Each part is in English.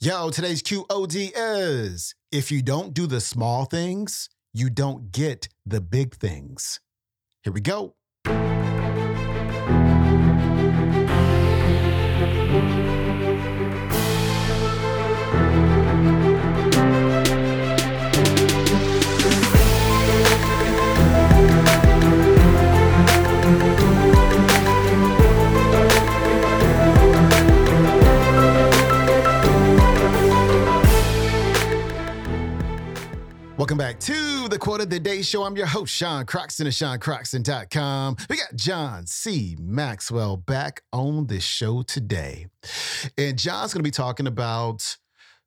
Yo, today's QOD is if you don't do the small things, you don't get the big things. Here we go. Quote of the Day Show. I'm your host, Sean Croxton of SeanCroxton.com. We got John C. Maxwell back on the show today. And John's going to be talking about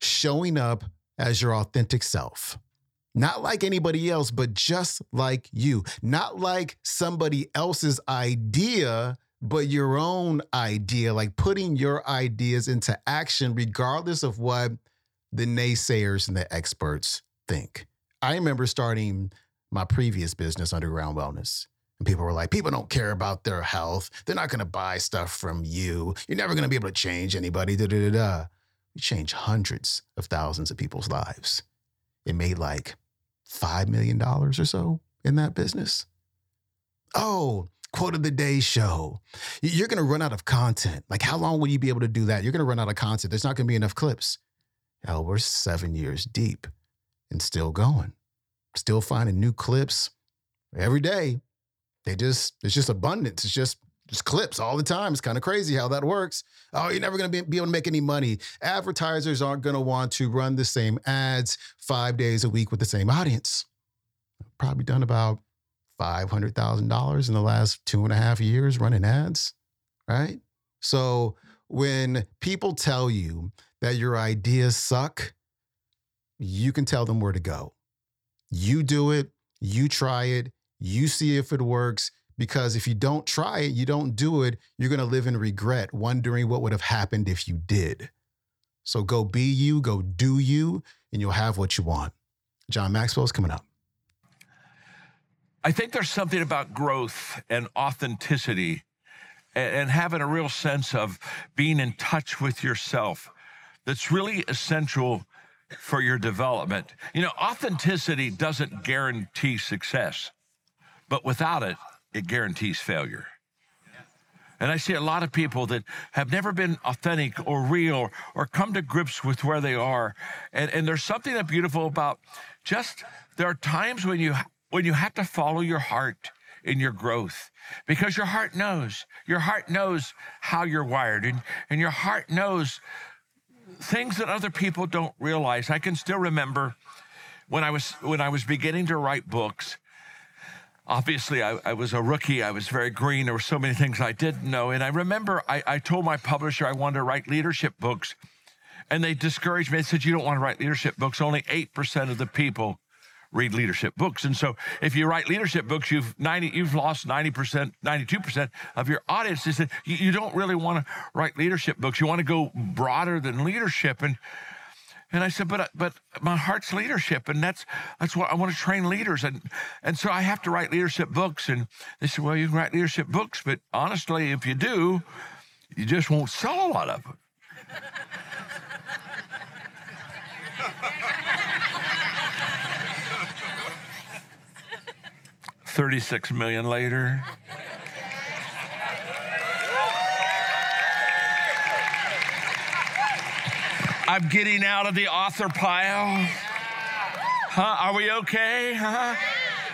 showing up as your authentic self. Not like anybody else, but just like you. Not like somebody else's idea, but your own idea, like putting your ideas into action, regardless of what the naysayers and the experts think. I remember starting my previous business, Underground Wellness. And people were like, people don't care about their health. They're not going to buy stuff from you. You're never going to be able to change anybody. Da, da, da, da. We changed hundreds of thousands of people's lives. It made like $5 million or so in that business. Oh, quote of the day show. You're going to run out of content. Like, how long will you be able to do that? You're going to run out of content. There's not going to be enough clips. Hell, we're seven years deep and still going, still finding new clips every day. They just, it's just abundance. It's just, just clips all the time. It's kind of crazy how that works. Oh, you're never going to be, be able to make any money. Advertisers aren't going to want to run the same ads five days a week with the same audience. Probably done about $500,000 in the last two and a half years running ads, right? So when people tell you that your ideas suck, you can tell them where to go. You do it, you try it, you see if it works. Because if you don't try it, you don't do it, you're going to live in regret, wondering what would have happened if you did. So go be you, go do you, and you'll have what you want. John Maxwell is coming up. I think there's something about growth and authenticity and, and having a real sense of being in touch with yourself that's really essential for your development. You know, authenticity doesn't guarantee success, but without it, it guarantees failure. And I see a lot of people that have never been authentic or real or come to grips with where they are. And, and there's something that beautiful about just there are times when you when you have to follow your heart in your growth because your heart knows. Your heart knows how you're wired and, and your heart knows things that other people don't realize. I can still remember when I was when I was beginning to write books. Obviously, I, I, was a rookie. I was very green. There were so many things I didn't know. And I remember I, I told my publisher I wanted to write leadership books. And they discouraged me. They said, You don't want to write leadership books. Only 8% of the people read leadership books. And so if you write leadership books, you've 90, you've lost 90%, 92% of your audience. They said, you, don't really want to write leadership books. You want to go broader than leadership. And and I said, but uh, but my heart's leadership, and that's that's what I want to train leaders, and and so I have to write leadership books. And they said, well, you can write leadership books, but honestly, if you do, you just won't sell a lot of them. 36 million later. I'm getting out of the author pile. Huh? Are we okay? Huh?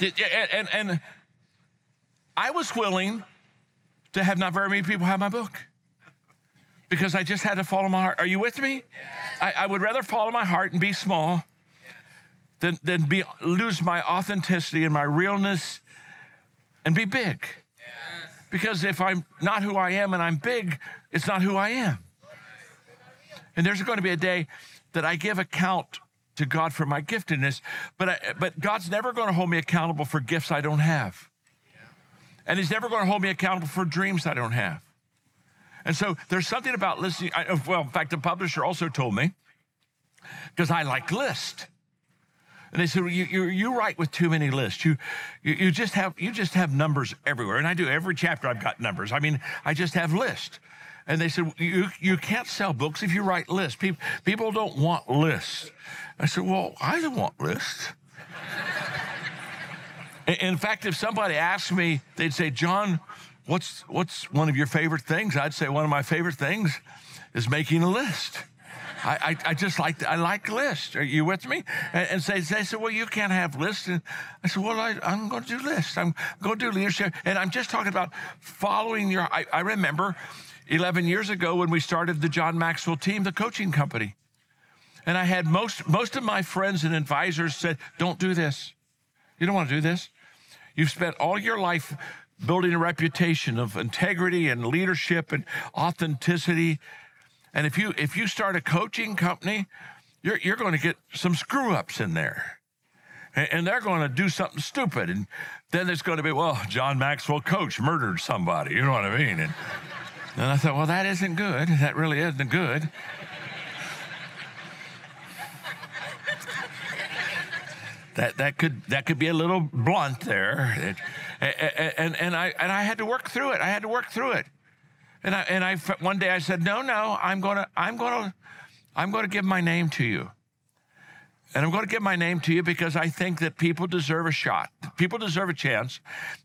And, and, and I was willing to have not very many people have my book because I just had to follow my heart. Are you with me? I, I would rather follow my heart and be small than, than be, lose my authenticity and my realness and be big. Because if I'm not who I am and I'm big, it's not who I am. And there's going to be a day that I give account to God for my giftedness, but, I, but God's never going to hold me accountable for gifts I don't have. And He's never going to hold me accountable for dreams I don't have. And so there's something about listening. I, well, in fact, the publisher also told me, because I like list. And they said, well, you, you, you write with too many lists. You, you, you, just have, you just have numbers everywhere. And I do every chapter, I've got numbers. I mean, I just have lists. And they said, you, you can't sell books if you write lists. People, people don't want lists. I said, Well, I don't want lists. In fact, if somebody asked me, they'd say, John, what's, what's one of your favorite things? I'd say, One of my favorite things is making a list. I, I, I, just like I like lists. Are you with me? And, and say, they said, well, you can't have lists. And I said, well, I, am going to do lists. I'm going to do leadership. And I'm just talking about following your. I, I remember 11 years ago when we started the John Maxwell team, the coaching company, and I had most most of my friends and advisors said, don't do this. You don't want to do this. You've spent all your life building a reputation of integrity and leadership and authenticity and if you if you start a coaching company, you're you're going to get some screw ups in there. And, and they're going to do something stupid. And then there's going to be, well, John Maxwell coach murdered somebody. You know what I mean? And, and I thought, well, that isn't good. That really isn't good. that that could that could be a little blunt there, and, and, and I and I had to work through it. I had to work through it. And I, and I, one day I said, no, no, I'm going to, I'm going to, I'm going to give my name to you. And I'm going to give my name to you because I think that people deserve a shot. People deserve a chance.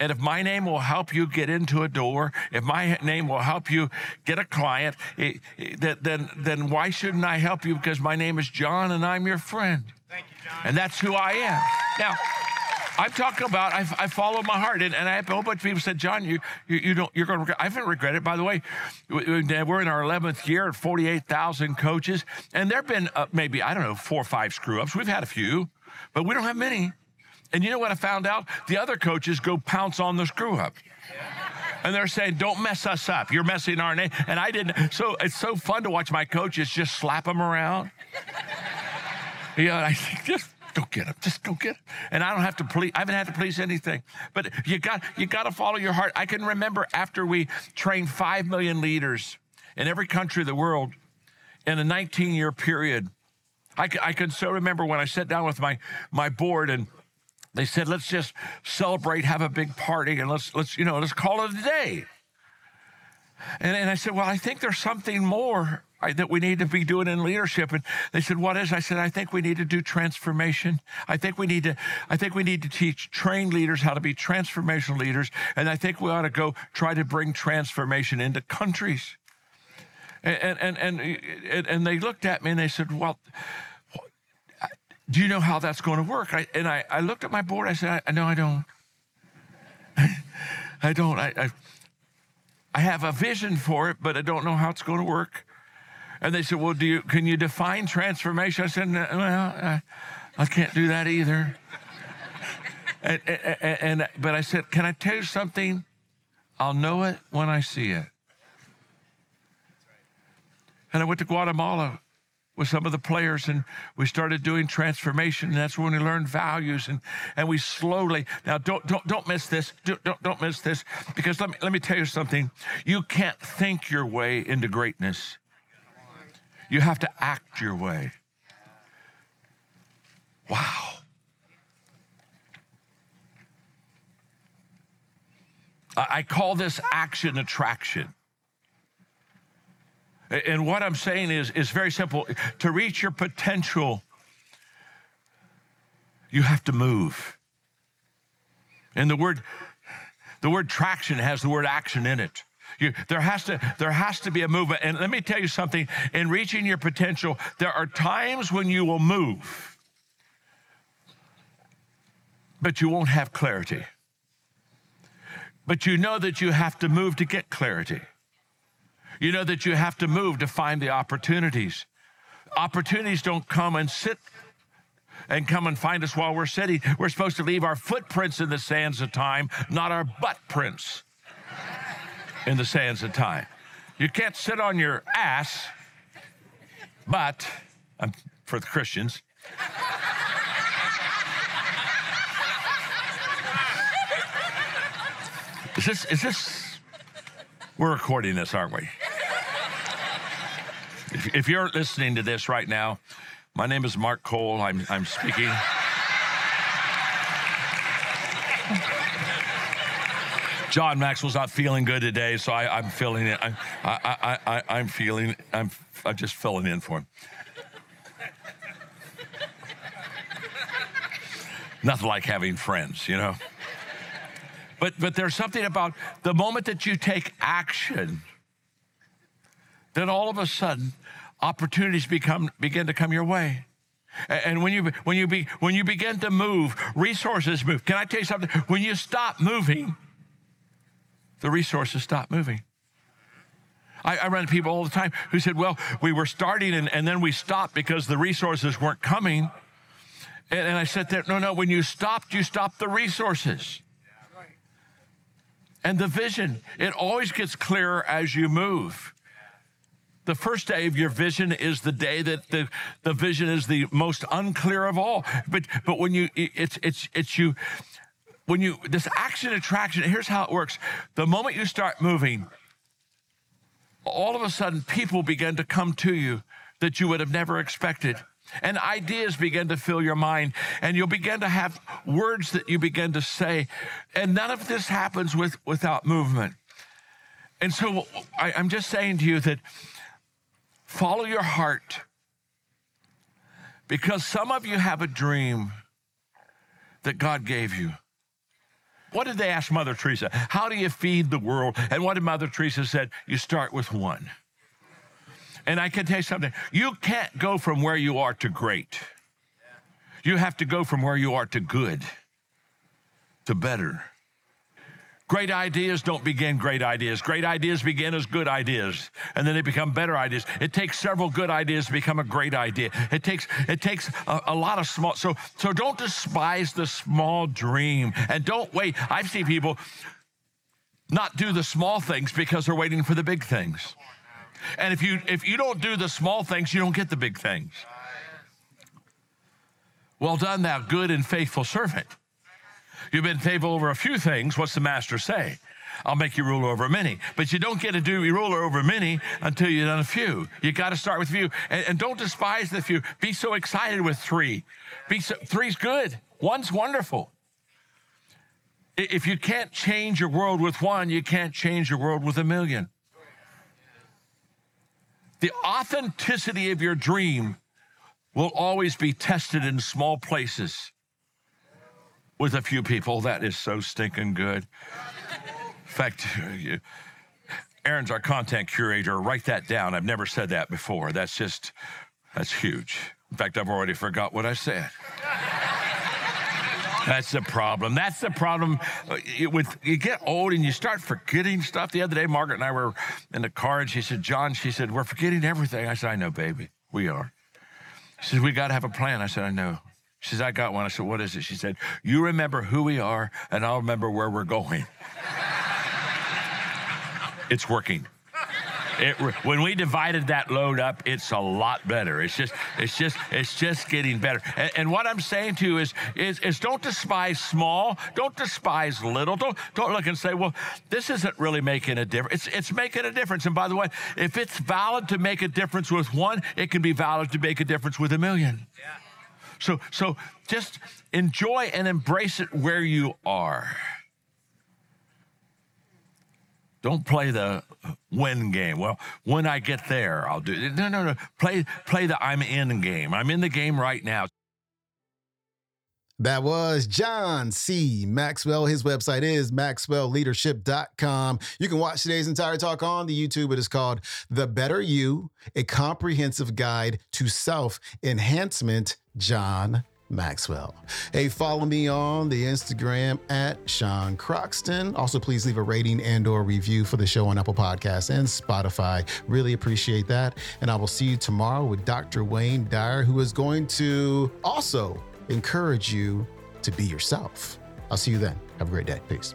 And if my name will help you get into a door, if my name will help you get a client, eh, eh, it, it, then, then why shouldn't I help you? Because my name is John and I'm your friend. Thank you, John. And that's who I am. Now, I'm talking about I, I follow my heart, and, and I have a whole bunch of people said, John, you you, you don't you're going to regret. I haven't regretted. By the way, we're in our 11th year at 48,000 coaches, and there've been uh, maybe I don't know four or five screw ups. We've had a few, but we don't have many. And you know what I found out? The other coaches go pounce on the screw up. And they're saying, don't mess us up. You're messing our name. And I didn't. So it's so fun to watch my coaches just slap them around. Yeah, I think just go get him. Just go get him. And I don't have to please. I haven't had to please anything. But you got you got to follow your heart. I can remember after we trained five million leaders in every country of the world in a 19 year period. I, I can so remember when I sat down with my my board and they said, let's just celebrate, have a big party, and let's let's you know let's call it a day. And, and I said, well, I think there's something more that we need to be doing in leadership. And they said, what is? I said, I think we need to do transformation. I think we need to, I think we need to teach trained leaders how to be transformational leaders. And I think we ought to go try to bring transformation into countries. And, and, and, and, and they looked at me and they said, well, do you know how that's going to work? I, and I, I looked at my board. I said, I, no, I don't. I don't. I, I, I have a vision for it, but I don't know how it's going to work. And they said, Well, do you, can you define transformation? I said, Well, I, I can't do that either. and, and, and, but I said, Can I tell you something? I'll know it when I see it. And I went to Guatemala with some of the players and we started doing transformation and that's when we learned values and, and we slowly now don't don't don't miss this don't, don't, don't miss this because let me let me tell you something you can't think your way into greatness you have to act your way. Wow. I call this action attraction. And what I'm saying is, is very simple. To reach your potential, you have to move. And the word, the word traction has the word action in it. You, there has to there has to be a movement. And let me tell you something. In reaching your potential, there are times when you will move, but you won't have clarity. But you know that you have to move to get clarity. You know that you have to move to find the opportunities. Opportunities don't come and sit and come and find us while we're sitting. We're supposed to leave our footprints in the sands of time, not our butt prints in the sands of time. You can't sit on your ass, but for the Christians. Is this, is this, we're recording this, aren't we? If, if you're listening to this right now, my name is Mark Cole. I'm, I'm speaking. John Maxwell's not feeling good today, so I, am feeling it. I, I, I, I, am feeling, I'm, I'm just filling in for him. Nothing like having friends, you know? But, but there's something about the moment that you take action, then all of a sudden, opportunities become, begin to come your way. And when you when you be when you begin to move, resources move. Can I tell you something? When you stop moving, the resources stop moving. I, I run into people all the time who said, Well, we were starting and, and then we stopped because the resources weren't coming. And, and I said there, no, no, when you stopped, you stopped the resources. And the vision, it always gets clearer as you move. The first day of your vision is the day that the, the vision is the most unclear of all. But but when you it's it's it's you when you this action attraction, here's how it works. The moment you start moving, all of a sudden people begin to come to you that you would have never expected. And ideas begin to fill your mind and you'll begin to have words that you begin to say. And none of this happens with without movement. And so I, i'm just saying to you that follow your heart. Because some of you have a dream that god gave you what did they ask mother teresa? How do you feed the world? And what did mother teresa said? You start with one. And I can tell you something. You can't go from where you are to great. You have to go from where you are to good, to better. Great ideas don't begin great ideas. Great ideas begin as good ideas, and then they become better ideas. It takes several good ideas to become a great idea. It takes it takes a, a, lot of small. So so don't despise the small dream, and don't wait. I've seen people not do the small things because they're waiting for the big things. And if you if you don't do the small things, you don't get the big things. Well done, thou good and faithful servant. You've been faithful over a few things. What's the master say? I'll make you ruler over many. But you don't get to do ruler over many until you've done a few. You got to start with few. And, and, don't despise the few. Be so excited with three. Be so, three's good. One's wonderful. If you can't change your world with one, you can't change your world with a million. The authenticity of your dream will always be tested in small places with a few people. That is so stinking good. In fact, Aaron's our content curator. Write that down. I've never said that before. That's just, that's huge. In fact, I've already forgot what I said. That's the problem. That's the problem. With you get old and you start forgetting stuff. The other day, Margaret and I were in the car, and she said, "John," she said, "We're forgetting everything." I said, "I know, baby. We are." She said, "We got to have a plan." I said, "I know." She said, "I got one." I said, "What is it?" She said, "You remember who we are, and I'll remember where we're going." it's working. It, when we divided that load up, it's a lot better. It's just, it's just, it's just getting better. And, and what I'm saying to you is, is, is don't despise small. Don't despise little. Don't, don't look and say, well, this isn't really making a difference. It's, it's making a difference. And by the way, if it's valid to make a difference with one, it can be valid to make a difference with a million. Yeah. So, so just enjoy and embrace it where you are. Don't play the win game. Well, when I get there, I'll do it. No, no, no. Play, play the I'm in game. I'm in the game right now. That was John C. Maxwell. His website is maxwellleadership.com. You can watch today's entire talk on the YouTube. It is called The Better You, a comprehensive guide to self enhancement. John Maxwell. Hey, follow me on the Instagram at Sean Croxton. Also, please leave a rating and or review for the show on Apple Podcasts and Spotify. Really appreciate that. And I will see you tomorrow with Dr. Wayne Dyer, who is going to also encourage you to be yourself. I'll see you then. Have a great day. Peace.